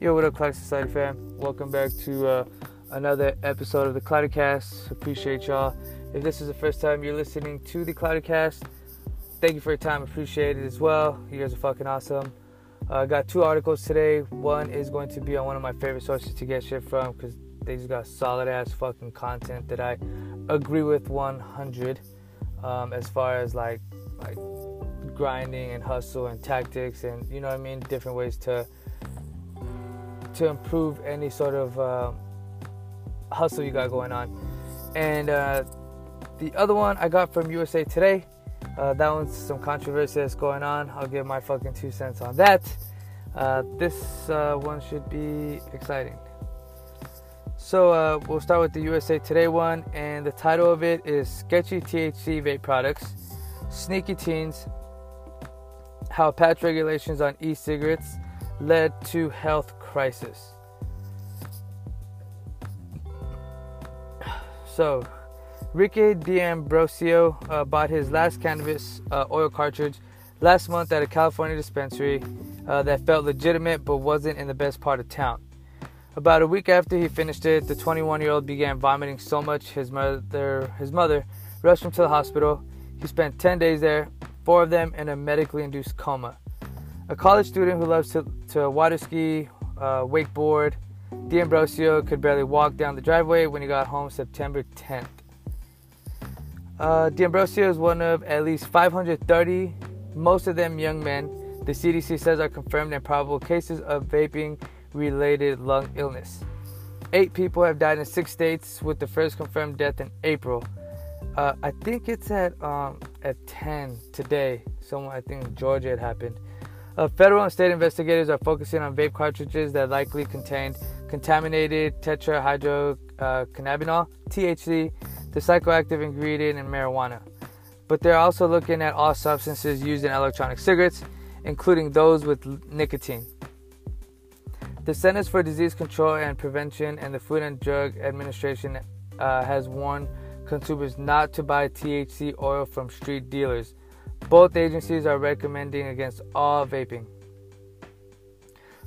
Yo, what up, Cloudy Society fam? Welcome back to uh, another episode of the Cloudcast. Appreciate y'all. If this is the first time you're listening to the Cloudcast, thank you for your time. Appreciate it as well. You guys are fucking awesome. I uh, got two articles today. One is going to be on one of my favorite sources to get shit from because they just got solid ass fucking content that I agree with 100 um, as far as like like grinding and hustle and tactics and you know what I mean, different ways to to improve any sort of uh, hustle you got going on. And uh, the other one I got from USA Today. Uh, that one's some controversy that's going on. I'll give my fucking two cents on that. Uh, this uh, one should be exciting. So uh, we'll start with the USA Today one, and the title of it is Sketchy THC Vape Products, Sneaky Teens, How Patch Regulations on E Cigarettes Led to Health crisis. So, Ricky D'Ambrosio uh, bought his last cannabis uh, oil cartridge last month at a California dispensary uh, that felt legitimate but wasn't in the best part of town. About a week after he finished it, the 21-year-old began vomiting so much his mother his mother rushed him to the hospital. He spent 10 days there, four of them in a medically induced coma. A college student who loves to, to water ski, uh, wakeboard. D'Ambrosio could barely walk down the driveway when he got home September 10th. Uh, D'Ambrosio is one of at least 530, most of them young men, the CDC says are confirmed and probable cases of vaping related lung illness. Eight people have died in six states, with the first confirmed death in April. Uh, I think it's at um, at 10 today. Someone, I think Georgia had happened. Uh, federal and state investigators are focusing on vape cartridges that likely contained contaminated tetrahydrocannabinol, THC, the psychoactive ingredient in marijuana. But they're also looking at all substances used in electronic cigarettes, including those with nicotine. The Centers for Disease Control and Prevention and the Food and Drug Administration uh, has warned consumers not to buy THC oil from street dealers both agencies are recommending against all vaping.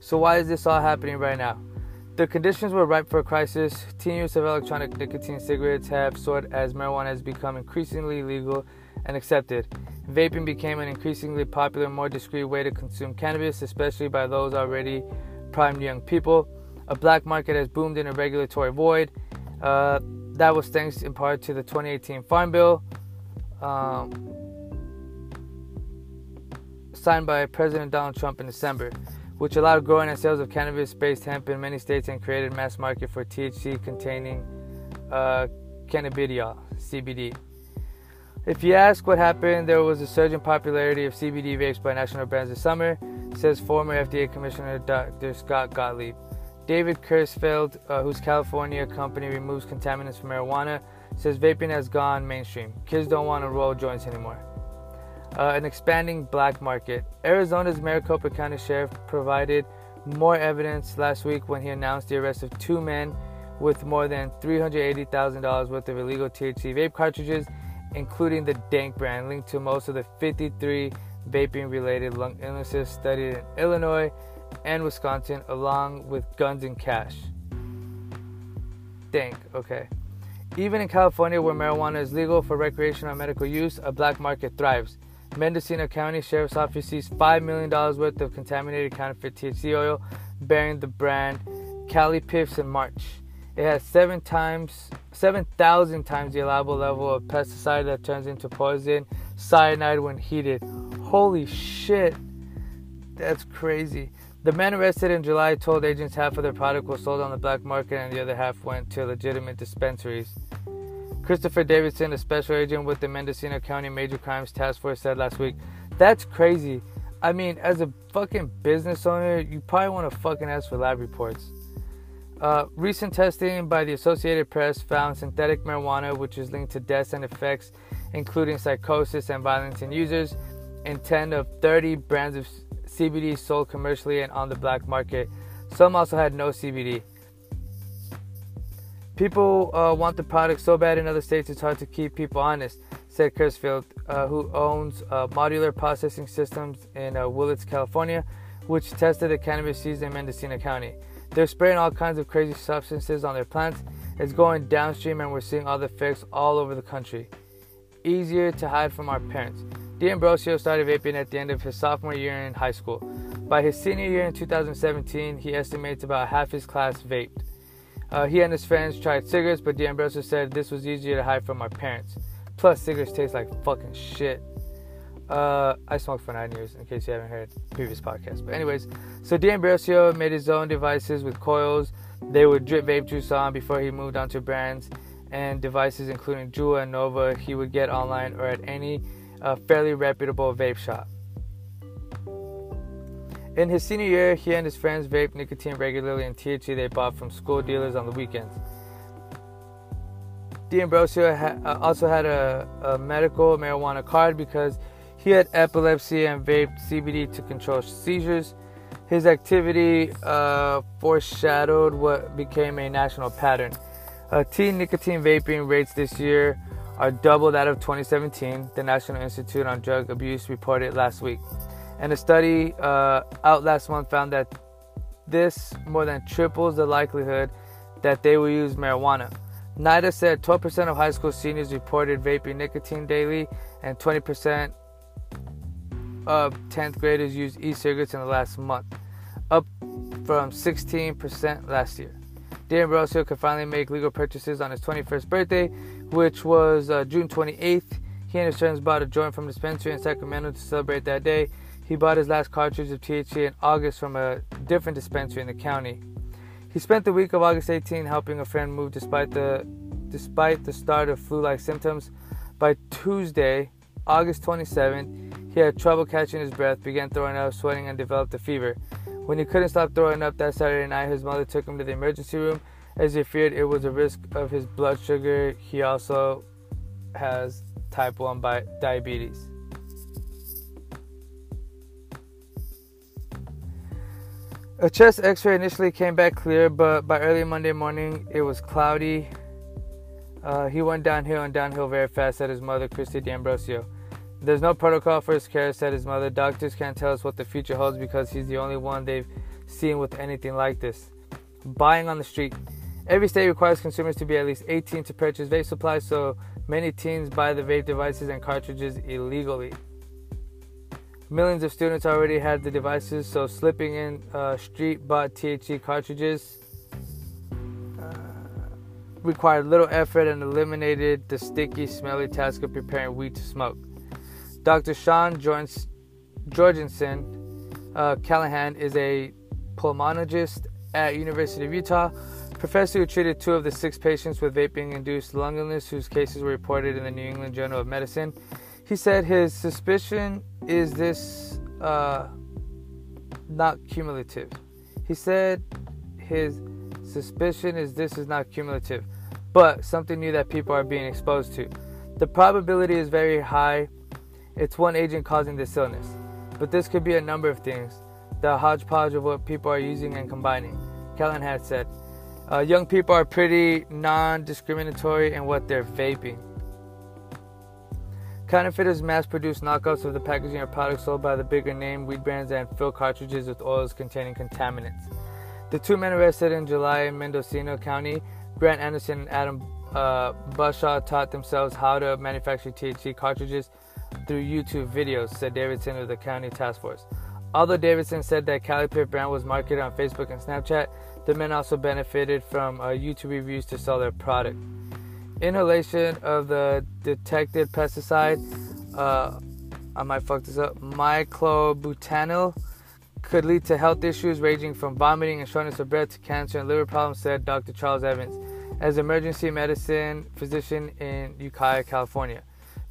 So, why is this all happening right now? The conditions were ripe for a crisis. Teen use of electronic nicotine cigarettes have soared as marijuana has become increasingly legal and accepted. Vaping became an increasingly popular, more discreet way to consume cannabis, especially by those already primed young people. A black market has boomed in a regulatory void. Uh, that was thanks in part to the 2018 Farm Bill. Um, signed by President Donald Trump in December, which allowed growing and sales of cannabis based hemp in many states and created mass market for THC containing uh, cannabidiol, CBD. If you ask what happened, there was a surge in popularity of CBD vapes by national brands this summer, says former FDA Commissioner Dr. Scott Gottlieb. David Kurzfeld, uh, whose California company removes contaminants from marijuana, says vaping has gone mainstream. Kids don't want to roll joints anymore uh, an expanding black market. Arizona's Maricopa County Sheriff provided more evidence last week when he announced the arrest of two men with more than $380,000 worth of illegal THC vape cartridges, including the Dank brand, linked to most of the 53 vaping related lung illnesses studied in Illinois and Wisconsin, along with guns and cash. Dank, okay. Even in California, where marijuana is legal for recreational and medical use, a black market thrives. Mendocino County Sheriff's Office seized $5 million worth of contaminated counterfeit THC oil bearing the brand Cali Piffs in March. It has seven times, 7,000 times the allowable level of pesticide that turns into poison cyanide when heated. Holy shit, that's crazy. The men arrested in July told agents half of their product was sold on the black market and the other half went to legitimate dispensaries. Christopher Davidson, a special agent with the Mendocino County Major Crimes Task Force, said last week, That's crazy. I mean, as a fucking business owner, you probably want to fucking ask for lab reports. Uh, recent testing by the Associated Press found synthetic marijuana, which is linked to deaths and effects, including psychosis and violence in users, in 10 of 30 brands of CBD sold commercially and on the black market. Some also had no CBD. People uh, want the product so bad in other states it's hard to keep people honest, said Kurzfeld, uh, who owns uh, modular processing systems in uh, Willits, California, which tested the cannabis seeds in Mendocino County. They're spraying all kinds of crazy substances on their plants. It's going downstream, and we're seeing all the effects all over the country. Easier to hide from our parents. D'Ambrosio started vaping at the end of his sophomore year in high school. By his senior year in 2017, he estimates about half his class vaped. Uh, he and his friends tried cigarettes, but D'Ambrosio said this was easier to hide from my parents. Plus, cigarettes taste like fucking shit. Uh, I smoked for nine years, in case you haven't heard previous podcasts. But anyways, so D'Ambrosio made his own devices with coils. They would drip vape juice on before he moved on to brands and devices including Juul and Nova he would get online or at any uh, fairly reputable vape shop. In his senior year, he and his friends vaped nicotine regularly and THC they bought from school dealers on the weekends. D'Ambrosio ha- uh, also had a, a, medical marijuana card because he had epilepsy and vaped CBD to control seizures. His activity uh, foreshadowed what became a national pattern. Uh, teen nicotine vaping rates this year are double that of 2017, the National Institute on Drug Abuse reported last week. And a study uh, out last month found that this more than triples the likelihood that they will use marijuana. NIDA said 12% of high school seniors reported vaping nicotine daily, and 20% of 10th graders used e cigarettes in the last month, up from 16% last year. D'Ambrosio could finally make legal purchases on his 21st birthday, which was uh, June 28th. He and his friends bought a joint from a dispensary in Sacramento to celebrate that day. He bought his last cartridge of THC in August from a different dispensary in the county. He spent the week of August 18 helping a friend move despite the despite the start of flu-like symptoms. By Tuesday, August 27, he had trouble catching his breath, began throwing up, sweating, and developed a fever. When he couldn't stop throwing up that Saturday night, his mother took him to the emergency room as he feared it was a risk of his blood sugar. He also has type 1 diabetes. A chest x ray initially came back clear, but by early Monday morning it was cloudy. Uh, he went downhill and downhill very fast, said his mother, Christy D'Ambrosio. There's no protocol for his care, said his mother. Doctors can't tell us what the future holds because he's the only one they've seen with anything like this. Buying on the street. Every state requires consumers to be at least 18 to purchase vape supplies, so many teens buy the vape devices and cartridges illegally. Millions of students already had the devices, so slipping in uh, street bought THC cartridges uh, required little effort and eliminated the sticky, smelly task of preparing weed to smoke. Dr. Sean Jorgensen uh, Callahan is a pulmonologist at University of Utah, professor who treated two of the six patients with vaping-induced lung illness whose cases were reported in the New England Journal of Medicine. He said his suspicion is this uh, not cumulative. He said his suspicion is this is not cumulative, but something new that people are being exposed to. The probability is very high. It's one agent causing this illness, but this could be a number of things. The hodgepodge of what people are using and combining. Callahan said, uh, young people are pretty non discriminatory in what they're vaping. Counterfeiters mass produce knockoffs of the packaging of products sold by the bigger name weed brands and fill cartridges with oils containing contaminants. The two men arrested in July in Mendocino County, Grant Anderson and Adam uh, Bushaw, taught themselves how to manufacture THC cartridges through YouTube videos, said Davidson of the county task force. Although Davidson said that Calipit brand was marketed on Facebook and Snapchat, the men also benefited from uh, YouTube reviews to sell their product inhalation of the detected pesticide, uh, I might fuck this up, myclophenol, could lead to health issues ranging from vomiting and shortness of breath to cancer and liver problems, said Dr. Charles Evans, as emergency medicine physician in Ukiah, California.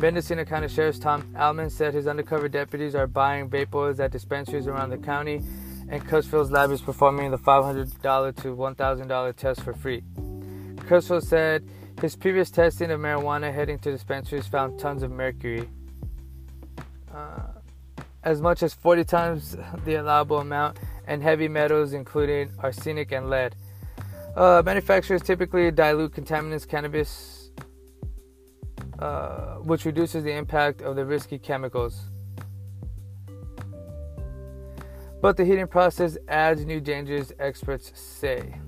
Mendocino County Sheriff Tom Allman said his undercover deputies are buying vape oils at dispensaries around the county, and Kurzweil's lab is performing the $500 to $1,000 test for free. Kurzweil said his previous testing of marijuana heading to dispensaries found tons of mercury, uh, as much as 40 times the allowable amount, and heavy metals including arsenic and lead. Uh, manufacturers typically dilute contaminants cannabis, uh, which reduces the impact of the risky chemicals. but the heating process adds new dangers, experts say.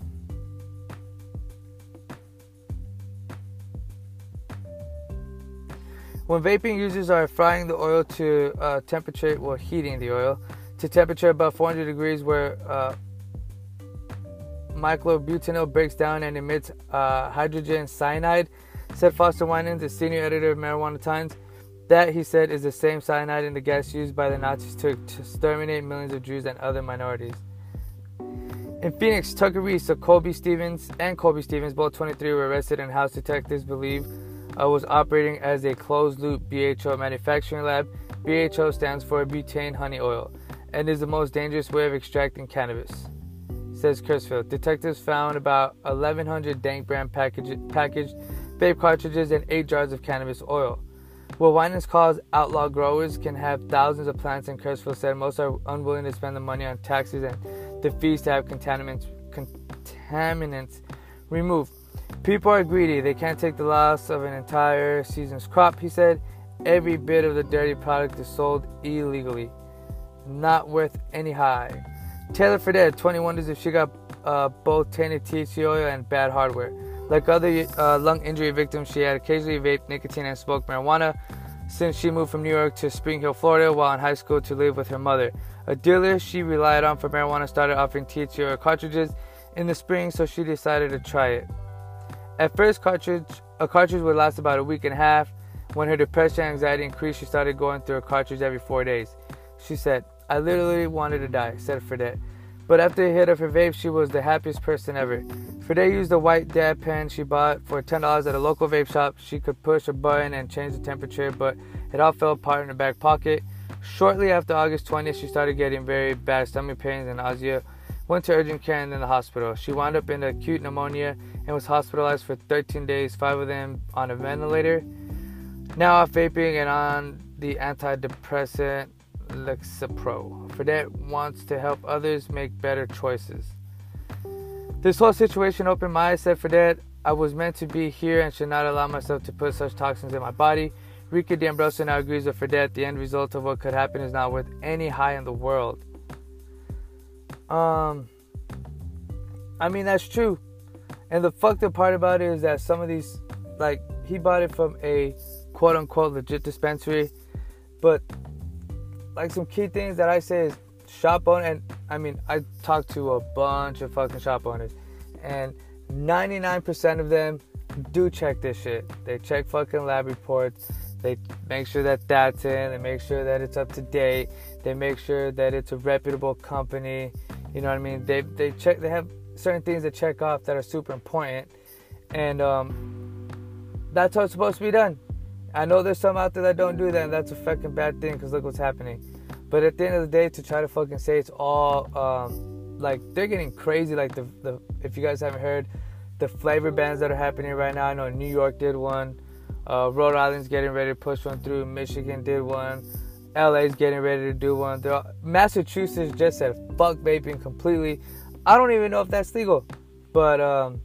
When vaping users are frying the oil to uh, temperature, well, heating the oil to temperature above 400 degrees, where uh, myclobutanil breaks down and emits uh, hydrogen cyanide, said Foster Winans, the senior editor of Marijuana Times. That, he said, is the same cyanide in the gas used by the Nazis to, to exterminate millions of Jews and other minorities. In Phoenix, Tucker Reese, Colby Stevens, and Colby Stevens, both 23, were arrested, and house detectives believe uh, was operating as a closed loop BHO manufacturing lab. BHO stands for butane honey oil and is the most dangerous way of extracting cannabis, says Crisfield. Detectives found about 1,100 dank brand package, packaged vape cartridges and 8 jars of cannabis oil. What Winans calls outlaw growers can have thousands of plants, and Crisfield said most are unwilling to spend the money on taxes and the fees to have contaminants, contaminants removed. People are greedy. They can't take the loss of an entire season's crop, he said. Every bit of the dirty product is sold illegally. Not worth any high. Taylor Fredette, 21, wonders if she got uh, both tainted THC oil and bad hardware. Like other uh, lung injury victims, she had occasionally vaped nicotine and smoked marijuana since she moved from New York to Spring Hill, Florida, while in high school to live with her mother. A dealer she relied on for marijuana started offering THC oil cartridges in the spring, so she decided to try it. At first, cartridge a cartridge would last about a week and a half. When her depression and anxiety increased, she started going through a cartridge every four days. She said, I literally wanted to die, said Fredette. But after a hit of her vape, she was the happiest person ever. Fredette used a white dab pen she bought for $10 at a local vape shop. She could push a button and change the temperature, but it all fell apart in her back pocket. Shortly after August 20th, she started getting very bad stomach pains and nausea went to urgent care and then the hospital. She wound up in acute pneumonia and was hospitalized for 13 days, five of them on a ventilator. Now off vaping and on the antidepressant Lexapro. Fredette wants to help others make better choices. This whole situation opened my eyes, said Fredette. I was meant to be here and should not allow myself to put such toxins in my body. Rika D'Ambrosio now agrees with Fredette. The end result of what could happen is not worth any high in the world. Um, I mean that's true, and the fucked up part about it is that some of these, like, he bought it from a quote unquote legit dispensary, but like some key things that I say is shop owner, and I mean I talked to a bunch of fucking shop owners, and 99% of them do check this shit. They check fucking lab reports. They make sure that that's in. They make sure that it's up to date. They make sure that it's a reputable company. You know what I mean? They they check. They have certain things to check off that are super important, and um, that's how it's supposed to be done. I know there's some out there that don't do that, and that's a fucking bad thing because look what's happening. But at the end of the day, to try to fucking say it's all um, like they're getting crazy. Like the the if you guys haven't heard, the flavor bans that are happening right now. I know New York did one. Uh, Rhode Island's getting ready to push one through. Michigan did one. LA's getting ready to do one. All, Massachusetts just said fuck vaping completely. I don't even know if that's legal, but um,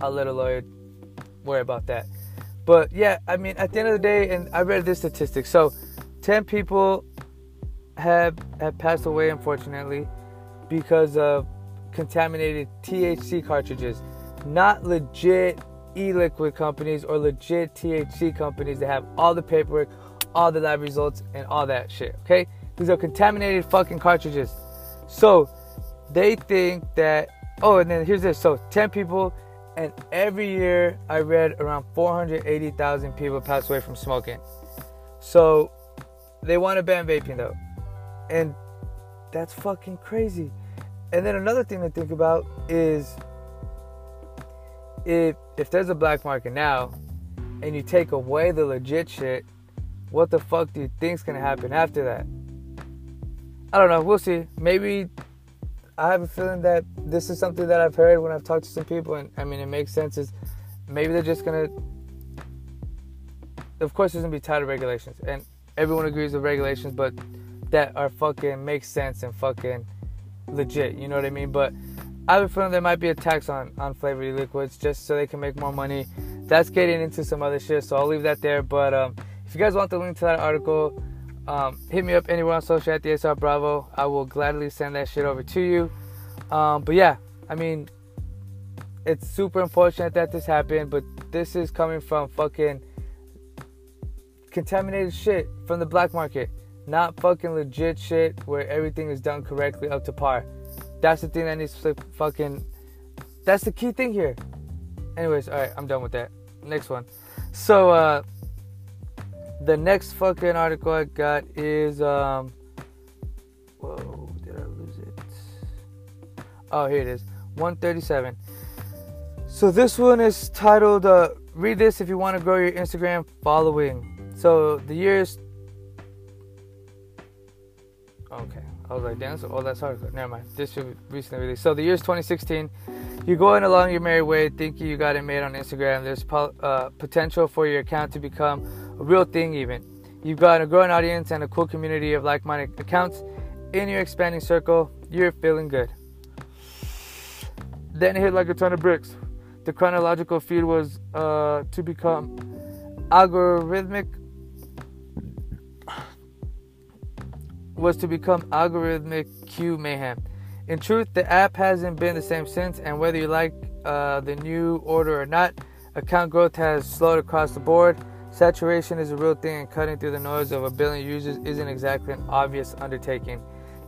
I'll let a lawyer worry about that. But yeah, I mean, at the end of the day, and I read this statistic. So, ten people have have passed away, unfortunately, because of contaminated THC cartridges. Not legit e-liquid companies or legit THC companies that have all the paperwork, all the lab results, and all that shit. Okay, these are contaminated fucking cartridges. So they think that. Oh, and then here's this. So 10 people, and every year I read around 480,000 people pass away from smoking. So they want to ban vaping though, and that's fucking crazy. And then another thing to think about is if if there's a black market now and you take away the legit shit, what the fuck do you think's gonna happen after that? I don't know. We'll see. Maybe I have a feeling that this is something that I've heard when I've talked to some people, and I mean, it makes sense. Is maybe they're just gonna. Of course, there's gonna be tighter regulations, and everyone agrees with regulations, but that are fucking make sense and fucking legit. You know what I mean? But I have a feeling there might be a tax on on flavored liquids just so they can make more money. That's getting into some other shit, so I'll leave that there. But um, if you guys want the link to that article, Um, hit me up anywhere on social at the SR Bravo. I will gladly send that shit over to you. Um, but yeah, I mean, it's super unfortunate that this happened, but this is coming from fucking contaminated shit from the black market, not fucking legit shit where everything is done correctly up to par. That's the thing that needs to fucking. That's the key thing here. Anyways, all right, I'm done with that. Next one. So, uh, the next fucking article I got is um. Whoa, did I lose it? Oh, here it is. 137. So this one is titled uh, "Read this if you want to grow your Instagram following." So the years. Okay, I was like, damn, so, oh, that's hard. Never mind. This should recently released. So the year's 2016. You're going along your merry way, thinking you got it made on Instagram. There's po- uh, potential for your account to become real thing, even. You've got a growing audience and a cool community of like minded accounts in your expanding circle. You're feeling good. Then it hit like a ton of bricks. The chronological feed was uh, to become algorithmic was to become algorithmic Q mayhem. In truth, the app hasn't been the same since, and whether you like uh, the new order or not, account growth has slowed across the board. Saturation is a real thing, and cutting through the noise of a billion users isn't exactly an obvious undertaking.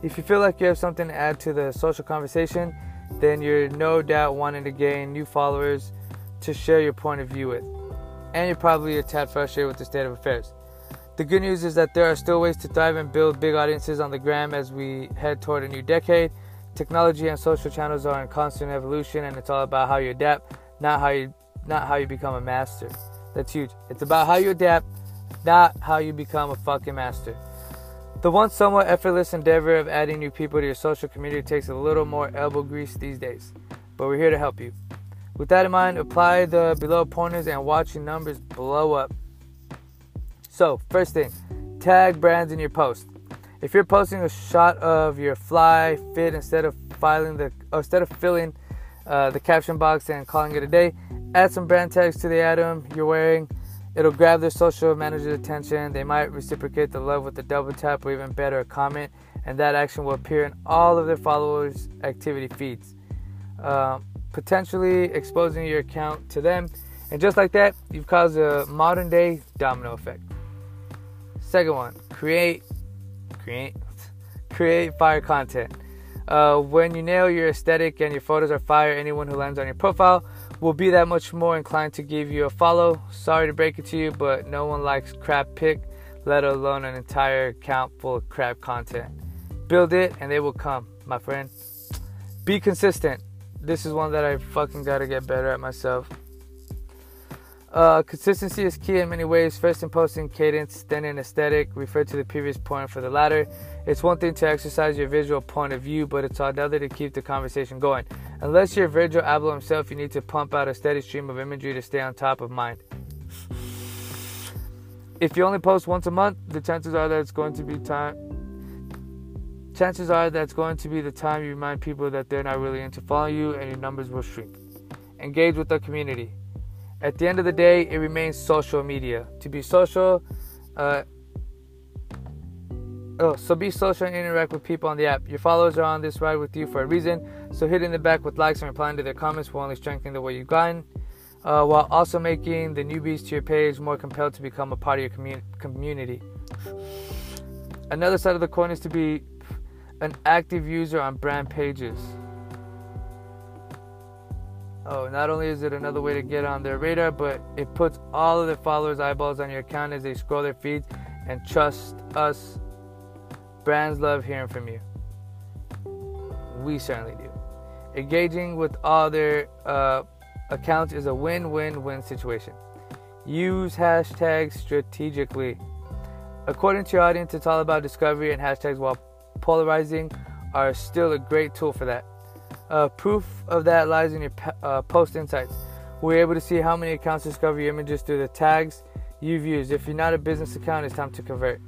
If you feel like you have something to add to the social conversation, then you're no doubt wanting to gain new followers to share your point of view with. And you're probably a tad frustrated with the state of affairs. The good news is that there are still ways to thrive and build big audiences on the gram as we head toward a new decade. Technology and social channels are in constant evolution and it's all about how you adapt, not how you not how you become a master. That's huge. It's about how you adapt, not how you become a fucking master. The once somewhat effortless endeavor of adding new people to your social community takes a little more elbow grease these days, but we're here to help you. With that in mind, apply the below pointers and watch your numbers blow up. So, first thing, tag brands in your post. If you're posting a shot of your fly fit instead of filing the instead of filling uh, the caption box and calling it a day, add some brand tags to the item you're wearing. It'll grab their social manager's attention. They might reciprocate the love with a double tap or even better, a comment, and that action will appear in all of their followers' activity feeds, uh, potentially exposing your account to them. And just like that, you've caused a modern day domino effect. Second one, create, create, create fire content. Uh, when you nail your aesthetic and your photos are fire, anyone who lands on your profile will be that much more inclined to give you a follow. Sorry to break it to you, but no one likes crap pick, let alone an entire account full of crap content. Build it and they will come, my friend. Be consistent. This is one that I fucking gotta get better at myself. Uh, consistency is key in many ways. First in posting cadence, then in aesthetic. Refer to the previous point for the latter. It's one thing to exercise your visual point of view, but it's another to keep the conversation going. Unless you're Virgil Abloh himself, you need to pump out a steady stream of imagery to stay on top of mind. If you only post once a month, the chances are that it's going to be time. Chances are that it's going to be the time you remind people that they're not really into following you, and your numbers will shrink. Engage with the community. At the end of the day, it remains social media. To be social, uh, oh, so be social and interact with people on the app. Your followers are on this ride with you for a reason, so hitting the back with likes and replying to their comments will only strengthen the way you've gotten, uh, while also making the newbies to your page more compelled to become a part of your commun- community. Another side of the coin is to be an active user on brand pages. Oh, not only is it another way to get on their radar, but it puts all of their followers' eyeballs on your account as they scroll their feeds. And trust us, brands love hearing from you. We certainly do. Engaging with other uh, accounts is a win win win situation. Use hashtags strategically. According to your audience, it's all about discovery, and hashtags, while polarizing, are still a great tool for that. Uh, proof of that lies in your uh, post insights. We're able to see how many accounts discover your images through the tags you've used. If you're not a business account, it's time to convert.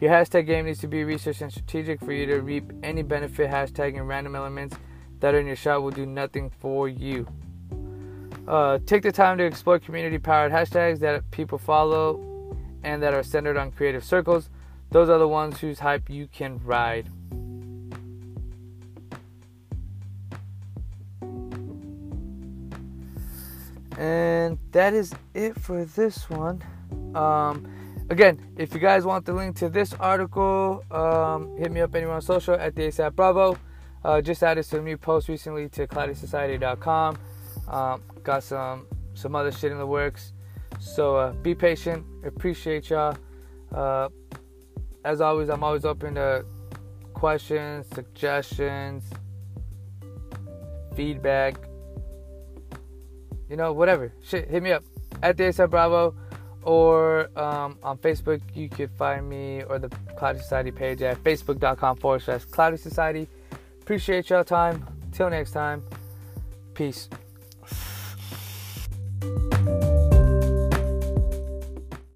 Your hashtag game needs to be researched and strategic for you to reap any benefit. Hashtagging random elements that are in your shot will do nothing for you. Uh, take the time to explore community powered hashtags that people follow and that are centered on creative circles. those are the ones whose hype you can ride. And that is it for this one. Um, again, if you guys want the link to this article, um, hit me up anywhere on social at the ASAP Bravo. Uh, just added some new posts recently to cloudysociety.com. Um, got some some other shit in the works. So uh, be patient. Appreciate y'all. Uh, as always, I'm always open to questions, suggestions, feedback. You know, whatever. Shit, hit me up at the ASAP Bravo or um, on Facebook. You could find me or the Cloudy Society page at facebook.com forward slash Cloudy Society. Appreciate y'all time. Till next time. Peace.